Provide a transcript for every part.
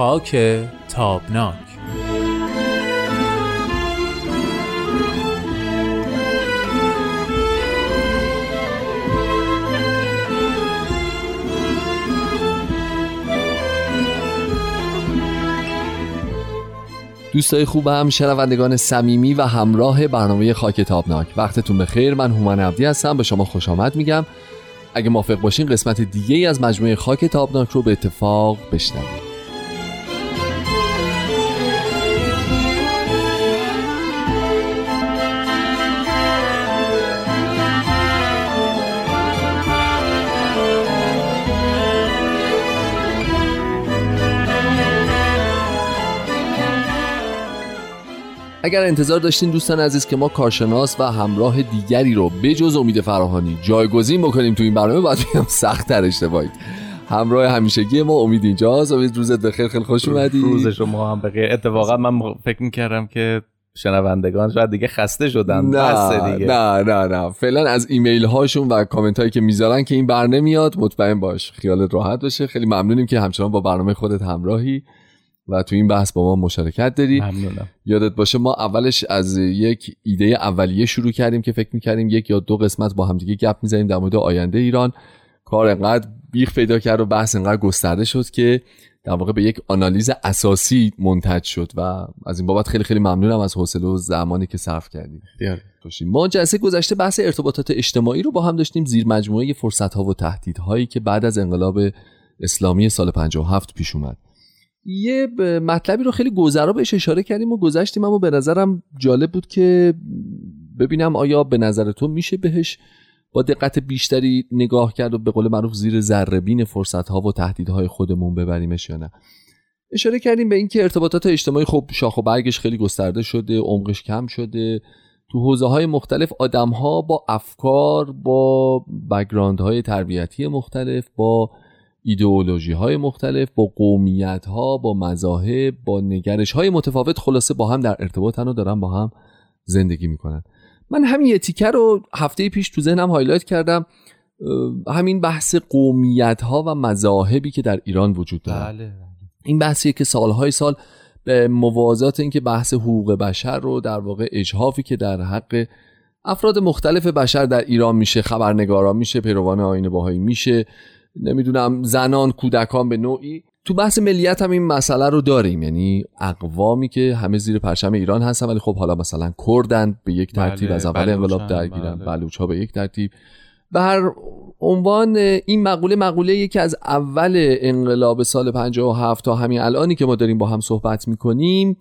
خاک تابناک. دوستای خوبم شنوندگان صمیمی و همراه برنامه خاک تابناک. وقتتون بخیر. من هومن عبدی هستم. به شما خوش آمد میگم. اگه موافق باشین قسمت دیگه ای از مجموعه خاک تابناک رو به اتفاق بشنویم اگر انتظار داشتین دوستان عزیز که ما کارشناس و همراه دیگری رو بجز امید فراهانی جایگزین بکنیم تو این برنامه باید بگم سخت تر اشتباهید همراه همیشگی ما امید اینجاست. امید روزت بخیر. خیلی خوش اومدی. روز شما هم بخیر. اتفاقا من فکر می‌کردم که شنوندگان شاید دیگه خسته شدن. نه دیگه. نه نه نه. فعلا از ایمیل هاشون و کامنت هایی که می‌ذارن که این برنامه میاد مطمئن باش. خیالت راحت باشه. خیلی ممنونیم که همچنان با برنامه خودت همراهی. و تو این بحث با ما مشارکت داری. ممنونم. یادت باشه ما اولش از یک ایده اولیه شروع کردیم که فکر می‌کردیم یک یا دو قسمت با همدیگه گپ می‌زنیم در مورد آینده ایران. کار انقدر بیخ پیدا کرد و بحث انقدر گسترده شد که در واقع به یک آنالیز اساسی منتج شد و از این بابت خیلی خیلی ممنونم از حوصله و زمانی که صرف کردیم. ما جلسه گذشته بحث ارتباطات اجتماعی رو با هم داشتیم زیر مجموعه فرصت ها و تهدیدهایی که بعد از انقلاب اسلامی سال 57 پیش اومد. یه مطلبی رو خیلی گذرا بهش اشاره کردیم و گذشتیم اما به نظرم جالب بود که ببینم آیا به نظر تو میشه بهش با دقت بیشتری نگاه کرد و به قول معروف زیر ذره فرصت ها و تهدیدهای خودمون ببریمش یا نه. اشاره کردیم به اینکه ارتباطات اجتماعی خب شاخ و برگش خیلی گسترده شده عمقش کم شده. تو حوزه های مختلف آدم ها با افکار با background های تربیتی مختلف با ایدئولوژی های مختلف با قومیت ها با مذاهب با نگرش های متفاوت خلاصه با هم در ارتباطن و دارن با هم زندگی می‌کنن. من همین یه تیکه رو هفته پیش تو ذهنم highlight کردم. همین بحث قومیت ها و مذاهبی که در ایران وجود داره. بله. این بحثیه که سالهای سال به موازات اینکه بحث حقوق بشر رو در واقع اجحافی که در حق افراد مختلف بشر در ایران میشه خبرنگاران میشه پیروان آین باهایی میشه. نمی‌دونم زنان کودکان به نوعی. تو بحث ملیت هم این مسئله رو داریم. یعنی اقوامی که همه زیر پرچم ایران هستن ولی خب حالا مثلا کردن به یک ترتیب بله، از اول انقلاب درگیرن بله. بلوچ ها به یک ترتیب. به هر عنوان این مقوله مقوله یکی از اول انقلاب سال 57 تا همین الانی که ما داریم با هم صحبت می‌کنیم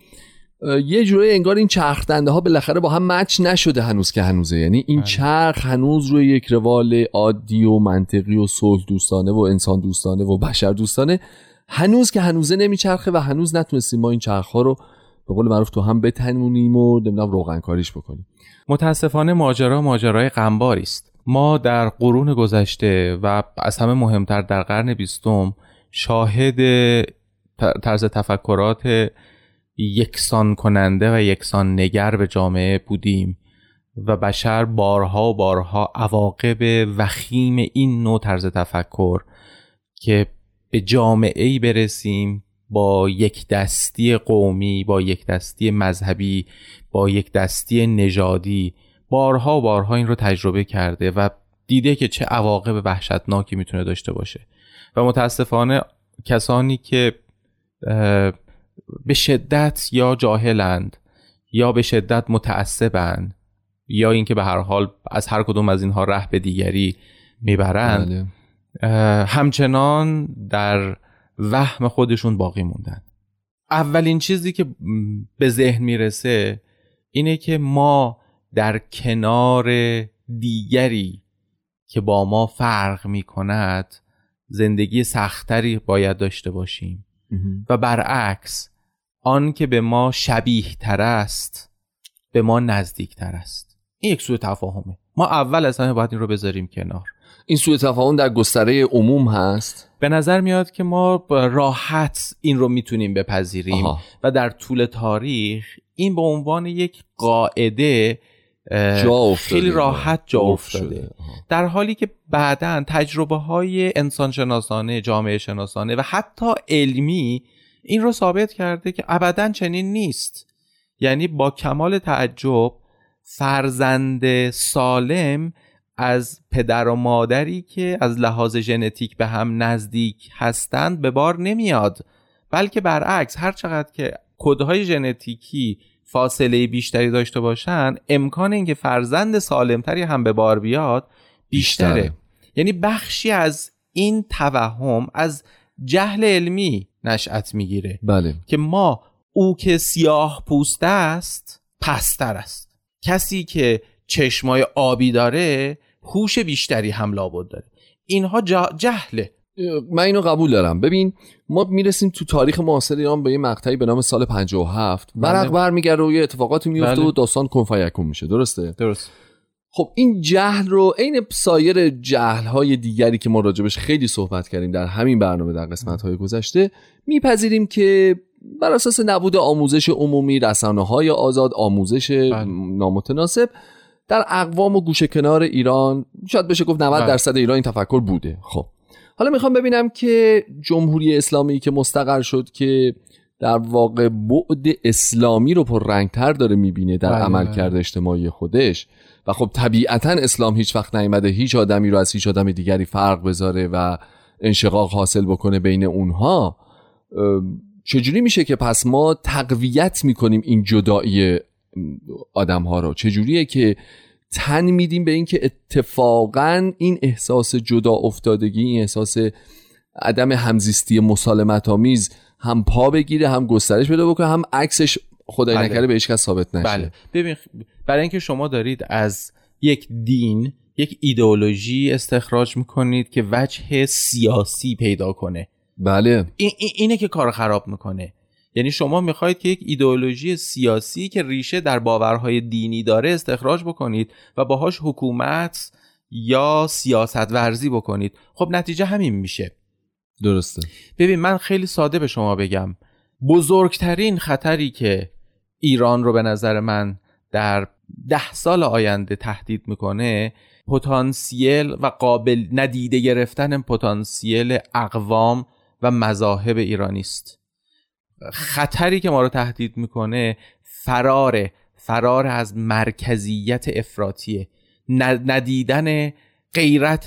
یه جوری انگار این چرخ دنده ها بالاخره با هم مچ نشده هنوز که هنوزه. یعنی این بله. چرخ هنوز روی یک روال عادی و منطقی و صلح دوستانه و انسان دوستانه و بشر دوستانه هنوز که هنوزه نمیچرخه و هنوز نتونستیم ما این چرخ ها رو به قول معروف تو هم بتنونیم و نمی‌دونم روغن کاریش بکنیم. متاسفانه ماجرا ماجرای غمباری است. ما در قرون گذشته و از همه مهمتر در قرن بیستم شاهد طرز تفکرات یکسان کننده و یکسان نگر به جامعه بودیم و بشر بارها و بارها عواقب وخیم این نوع طرز تفکر که به جامعه ای برسیم با یک دستی قومی با یک دستی مذهبی با یک دستی نژادی بارها و بارها این رو تجربه کرده و دیده که چه عواقب وحشتناکی می‌تونه داشته باشه. و متاسفانه کسانی که به شدت یا جاهلند یا به شدت متعصبند یا اینکه به هر حال از هر کدوم از اینها ره به دیگری می‌برند بله. همچنان در وهم خودشون باقی موندن اولین چیزی که به ذهن می‌رسه اینه که ما در کنار دیگری که با ما فرق می‌کند زندگی سختری باید داشته باشیم. و برعکس آن که به ما شبیه تر است به ما نزدیک تر است. این یک سوء تفاهمه. ما اول از همه باید این رو بذاریم کنار. این سوء تفاهم در گستره عموم هست؟ به نظر میاد که ما راحت این رو می‌تونیم بپذیریم آها. و در طول تاریخ این به عنوان یک قاعده جا خیلی راحت جا افت افتاده. در حالی که بعدا تجربه های انسان شناسانه جامعه شناسانه و حتی علمی این رو ثابت کرده که ابدا چنین نیست. یعنی با کمال تعجب فرزند سالم از پدر و مادری که از لحاظ ژنتیک به هم نزدیک هستند به بار نمیاد. بلکه برعکس هر چقدر که کدهای ژنتیکی فاصله بیشتری داشته باشن امکان اینکه فرزند سالمتری هم به بار بیاد بیشتره. بیشتره. یعنی بخشی از این توهم از جهل علمی نشأت می‌گیره. بله. که ما او که سیاه پوسته است پستر است. کسی که چشمای آبی داره هوش بیشتری هم لابد داره. اینها جهله. من اینو قبول دارم ببین ما می‌رسیم تو تاریخ معاصر ایران به یه مقطعی به نام سال 57 برق. برمیگرده و یه اتفاقاتی میفته بله. و داستان کنفیکون میشه درسته درست خب این جهل رو عین سایر جهل های دیگری که ما راجبش خیلی صحبت کردیم در همین برنامه در قسمت های گذشته میپذیریم که بر اساس نبود آموزش عمومی رسانه های آزاد آموزش بله. نامتناسب در اقوام و گوشه کنار ایران شاید بشه گفت 90 بله. درصد ایران این تفکر بوده خب حالا می‌خوام ببینم که جمهوری اسلامی که مستقر شد که در واقع بعد اسلامی رو پر رنگتر داره می‌بینه در بله، عملکرد اجتماعی خودش و خب طبیعتا اسلام هیچ وقت نیامده هیچ آدمی رو از هیچ آدم دیگری فرق بذاره و انشقاق حاصل بکنه بین اونها. چجوری میشه که پس ما تقویت می‌کنیم این جدایی آدم ها رو؟ چجوریه که تن میدیم به اینکه اتفاقا این احساس جدا افتادگی این احساس عدم همزیستی مسالمت آمیز هم پا بگیره هم گسترش پیدا بکنه هم عکسش خدای بله. نکرده به هیچ کس ثابت نشه. بله. ببین برای اینکه شما دارید از یک دین یک ایدئولوژی استخراج می‌کنید که وجه سیاسی پیدا کنه. بله. این- اینه که کار خراب می‌کنه. یعنی شما می‌خواهید که یک ایدئولوژی سیاسی که ریشه در باورهای دینی داره استخراج بکنید و باهاش حکومت یا سیاست ورزی بکنید. خب نتیجه همین میشه. درسته. ببین من خیلی ساده به شما بگم. بزرگترین خطری که ایران رو به نظر من در ده سال آینده تهدید می‌کنه پتانسیل و قابل ندیده گرفتن پتانسیل اقوام و مذاهب ایرانی است خطری که ما رو تهدید می‌کنه فرار فرار از مرکزیت افراتیه ندیدن غیرت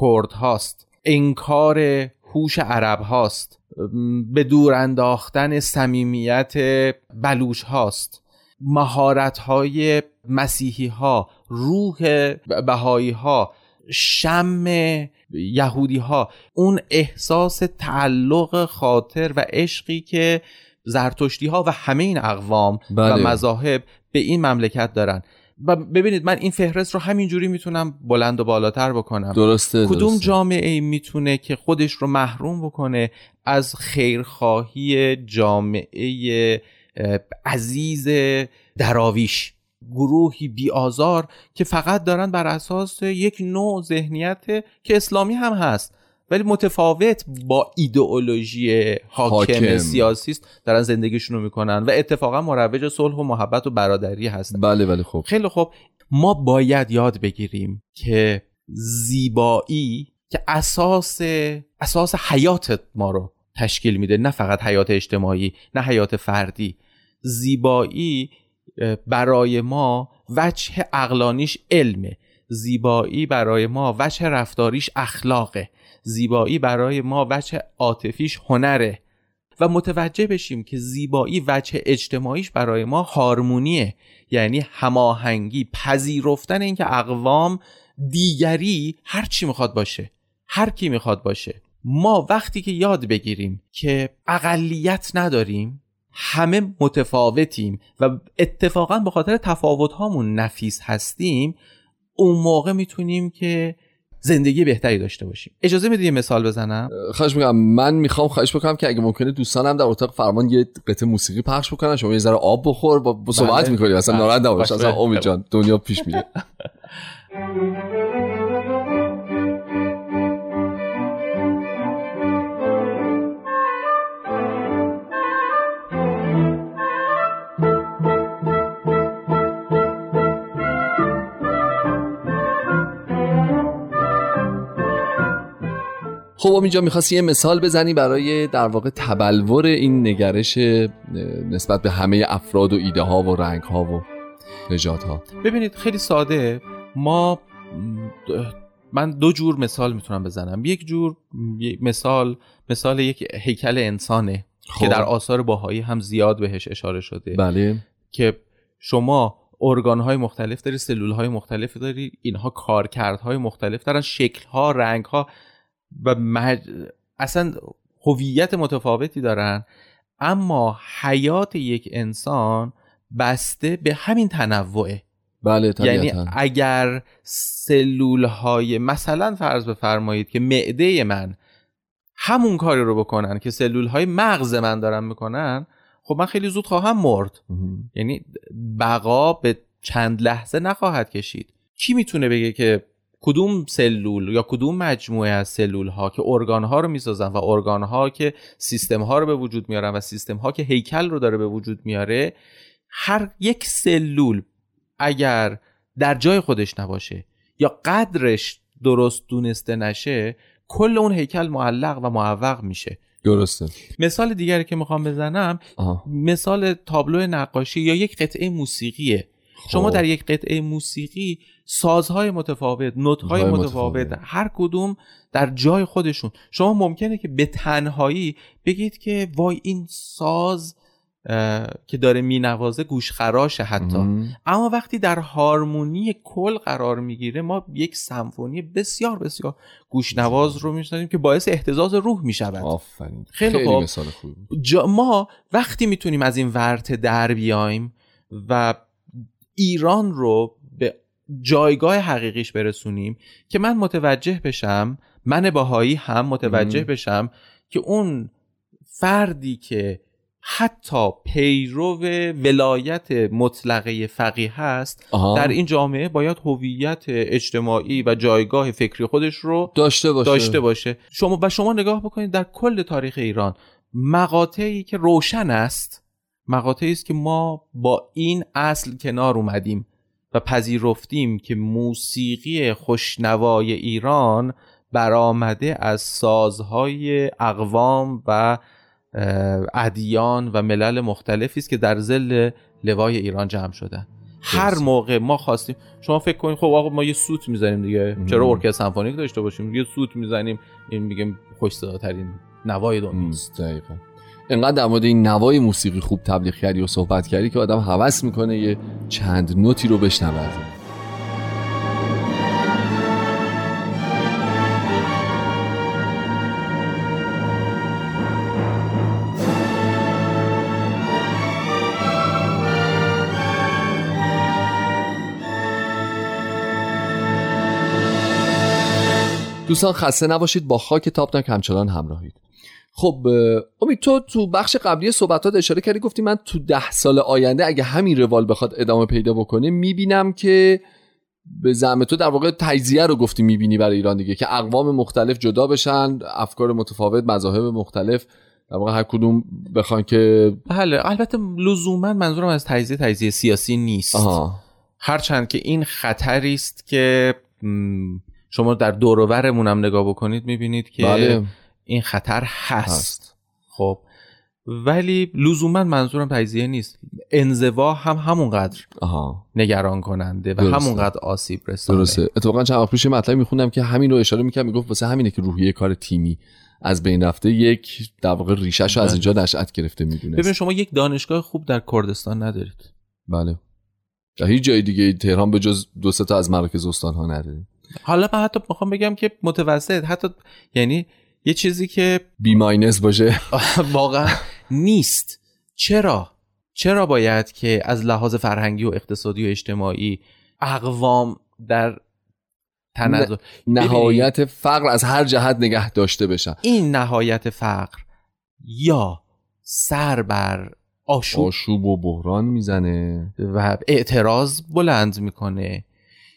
کرد هاست انکار هوش عرب هاست به دور انداختن صمیمیت بلوش هاست. مهارت های مسیحی ها روح بهایی ها شم یهودی ها اون احساس تعلق خاطر و عشقی که زرتشتی ها و همه این اقوام بله. و مذاهب به این مملکت دارن و ببینید من این فهرست رو همینجوری می‌تونم بلند و بالاتر بکنم درسته کدوم درسته. جامعه ای می‌تونه که خودش رو محروم بکنه از خیرخواهی جامعه عزیز دراویش گروهی بیآزار که فقط دارن بر اساس یک نوع ذهنیت که اسلامی هم هست. ولی متفاوت با ایدئولوژی حاکم, حاکم. سیاسی است. دارن زندگیشون رو می‌کنن و اتفاقا مروج صلح و محبت و برادری هستن. بله بله خب. خیلی خوب ما باید یاد بگیریم که زیبایی که اساس اساس حیات ما رو تشکیل میده نه فقط حیات اجتماعی نه حیات فردی. زیبایی برای ما وجه اقلانیش علمه. زیبایی برای ما وجه رفتاریش اخلاقه. زیبایی برای ما وجه عاطفیش هنره. و متوجه بشیم که زیبایی وجه اجتماعیش برای ما هارمونیه. یعنی هماهنگی پذیرفتن اینکه اقوام دیگری هر چی می‌خواد باشه هر کی می‌خواد باشه. ما وقتی که یاد بگیریم که اقلیت نداریم همه متفاوتیم و اتفاقا به خاطر تفاوت هامون نفیس هستیم اون موقع می‌تونیم که زندگی بهتری داشته باشیم اجازه می‌دید یه مثال بزنم خواهش می‌کنم من می‌خوام خواهش بکنم که اگه ممکنه دوستانم در اتاق فرمان یه قطعه موسیقی پخش بکنن شما یه ذره آب بخور با, صحبت بله. می‌کنی اصلا. ناراحت نباش. اصلا امید جان دنیا پیش میره خب اینجا می‌خواستی یه مثال بزنی برای در واقع تبلور این نگرش نسبت به همه افراد و ایده ها و رنگ ها و نجات ها ببینید خیلی ساده. ما من دو جور مثال می‌تونم بزنم. یک جور مثال مثال یک هیکل انسانه خب. که در آثار باهایی هم زیاد بهش اشاره شده. بله. که شما ارگان های مختلف داری سلول های مختلف داری اینها کارکردهای مختلف دارن شکل ها رنگ ها و مج... اصلا هویت متفاوتی دارن اما حیات یک انسان بسته به همین تنوعه بله یعنی طبیعتاً. اگر سلول های مثلا فرض بفرمایید که معده من همون کاری رو بکنن که سلول های مغز من دارن می‌کنن خب من خیلی زود خواهم مرد. یعنی بقا به چند لحظه نخواهد کشید کی می‌تونه بگه که کدوم سلول یا کدوم مجموعه از سلول ها که ارگان ها رو می‌سازن و ارگان ها که سیستم ها رو به وجود میارن و سیستم ها که هیکل رو داره به وجود میاره هر یک سلول اگر در جای خودش نباشه یا قدرش درست دونسته نشه کل اون هیکل معلق و معوق میشه. درسته. مثال دیگری که می‌خوام بزنم آها. مثال تابلو نقاشی یا یک قطعه موسیقیه. شما خب. در یک قطعه موسیقی سازهای متفاوت نوتهای های متفاوت. هر کدوم در جای خودشون شما ممکنه که به تنهایی بگید که وای این ساز که داره مینوازه گوشخراشه حتی مهم. اما وقتی در هارمونی کل قرار می‌گیره ما یک سمفونی بسیار بسیار گوشنواز رو میشنویم که باعث احتزاز روح می‌شود آفرین خیلی خیلی خوب. مثال بود. جا ما وقتی می‌تونیم از این ورته در بیایم و ایران رو به جایگاه حقیقیش برسونیم که من متوجه بشم من باهایی هم متوجه. بشم که اون فردی که حتی پیرو ولایت مطلقه فقیه هست آها. در این جامعه باید هویت اجتماعی و جایگاه فکری خودش رو داشته باشه داشته باشه شما و شما نگاه بکنید در کل تاریخ ایران مقاطعی که روشن است مقاطعی است که ما با این اصل کنار اومدیم و پذیرفتیم که موسیقی خوشنوای ایران برآمده از سازهای اقوام و ادیان و ملل مختلفی است که در زل لوای ایران جمع شدن. هر. موقع ما خواستیم شما فکر کنید خب آقا ما یه سوت می‌زنیم دیگه. مم. چرا ارکستر سمفونیک داشته باشیم؟ یه سوت می‌زنیم این میگیم خوش صداترین نوای دنیاست دقیقا. انقدر در مورد این نوای موسیقی خوب تبلیغ کردی و صحبت کردی که آدم هوس می‌کنه یه چند نوتی رو بشنود دوستان خسته نباشید. با خاک تابناک همچنان همراهید. خب امید تو تو بخش قبلی صحبتات اشاره کردی گفتی من تو ده سال آینده اگه همین روال بخواد ادامه پیدا بکنه می‌بینم که به زعم تو در واقع تجزیه رو گفتی می‌بینی برای ایران دیگه که اقوام مختلف جدا بشن افکار متفاوت مذاهب مختلف در واقع هر کدوم بخوان که بله البته لزوما منظورم از تجزیه تجزیه سیاسی نیست. آها. هرچند که این خطری است که شما در دوروبرمون هم نگاه بکنید می‌بینید که بله. این خطر هست, هست. خب. ولی لزوما منظورم تجزیه نیست. انزوا هم همونقدر آها. نگران کننده و درسته. همونقدر آسیب رسانه. درسته. اتفاقا چند وقت پیش یه مطلبی میخوندم که همین رو اشاره می‌کرد می‌گفت واسه همینه که روحیه کار تیمی از بین رفته یک در واقع ریشش رو از بله. اینجا نشأت گرفته ببین می‌دونست شما یک دانشگاه خوب در کردستان ندارید. بله. در هیچ جای دیگه تهران به جز دو تا از مراکز استان ها نداریم حالا من حتی می‌خوام بگم که متوسط حتی یعنی یه چیزی که بی ماینس باشه. واقعا نیست. چرا؟ چرا باید که از لحاظ فرهنگی و اقتصادی و اجتماعی اقوام در تنزل نهایت فقر از هر جهت نگه داشته بشن. این نهایت فقر یا سر بر آشوب آشوب و بحران می‌زنه. و اعتراض بلند می‌کنه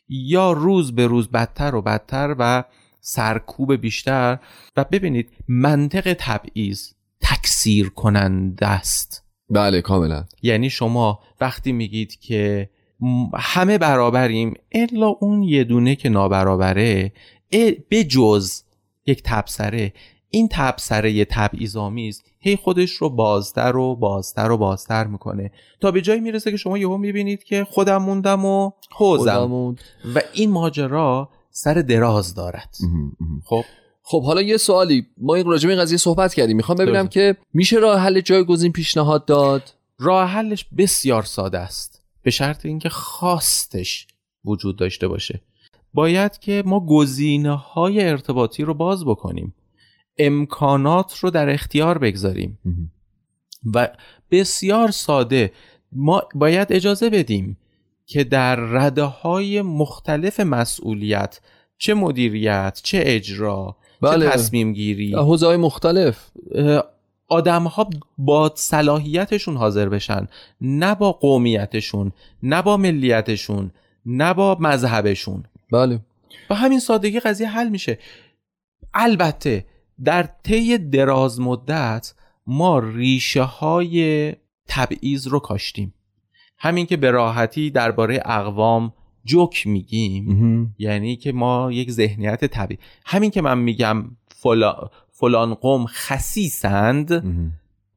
یا روز به روز بدتر و بدتر و سرکوب بیشتر و ببینید منطق تبعیض تکثیر کننده است. بله کاملا. یعنی شما وقتی میگید که همه برابریم الا اون یه دونه که نابرابره ا- بجز یک تبصره این تبصره تبعیض‌آمیز هی خودش رو بازتر و بازتر و بازتر می‌کنه. تا به جایی می‌رسه که شما یهو می‌بینید که خودم موندم و حوزم. و این ماجرا سر دراز دارد. خب؟ خب حالا یه سوالی. ما این راجع به این قضیه صحبت کردیم. می‌خوام ببینم که میشه راه حل جایگزین پیشنهاد داد؟ راه حلش بسیار ساده است. به شرط اینکه خواستش وجود داشته باشه. باید که ما گزینه های ارتباطی رو باز بکنیم. امکانات رو در اختیار بگذاریم. و بسیار ساده. ما باید اجازه بدیم که در رده های مختلف مسئولیت چه مدیریت چه اجرا بله. چه تصمیم گیری حوزه های مختلف. آدم ها با صلاحیتشون حاضر بشن نه با قومیتشون نه با ملیتشون نه با مذهبشون. بله. با همین سادگی قضیه حل میشه. البته در طی دراز مدت ما ریشه های تبعیض رو کاشتیم. همین که به راحتی درباره اقوام جوک میگیم یعنی که ما یک ذهنیت طبیعی. همین که من میگم فلا... فلان قوم خسیسند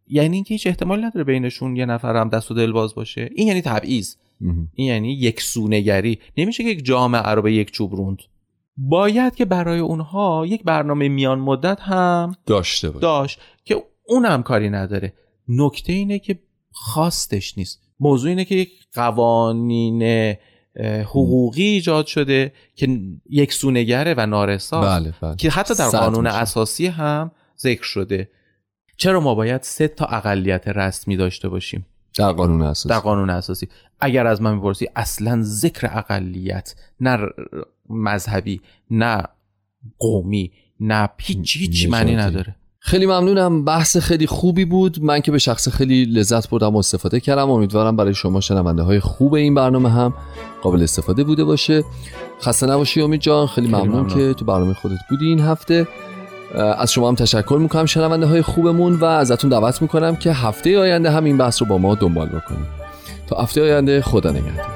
یعنی اینکه هیچ احتمال نداره بینشون یه نفر هم دست و دل باز باشه. این یعنی تبعیض. این یعنی یک سونگری نمیشه که یک جامعه رو به یک چوب روند. باید که برای اونها یک برنامه میان مدت هم داشته باشه. داشت که اونم کاری نداره. نکته اینه که خواستش نیست. موضوع اینه که یک قوانین حقوقی ایجاد شده که یک سونگره و نارسا بله بله. که حتی در قانون اساسی هم ذکر شده. چرا ما باید سه تا اقلیت رسمی داشته باشیم؟ در قانون اساسی. در قانون اساسی. اگر از من می‌پرسی اصلا ذکر اقلیت نه مذهبی نه قومی نه هیچ هیچ معنی نداره. خیلی ممنونم. بحث خیلی خوبی بود. من که به شخص خیلی لذت بردم و استفاده کردم. امیدوارم برای شما شنونده های خوب این برنامه هم قابل استفاده بوده باشه. خسته نباشی امید جان. خیلی, خیلی ممنون, که تو برنامه خودت بودی این هفته. از شما هم تشکر می‌کنم شنونده های خوبمون و ازتون دعوت می‌کنم که هفته آینده هم این بحث رو با ما دنبال بکنیم تا هفته آینده خدا نگهدار.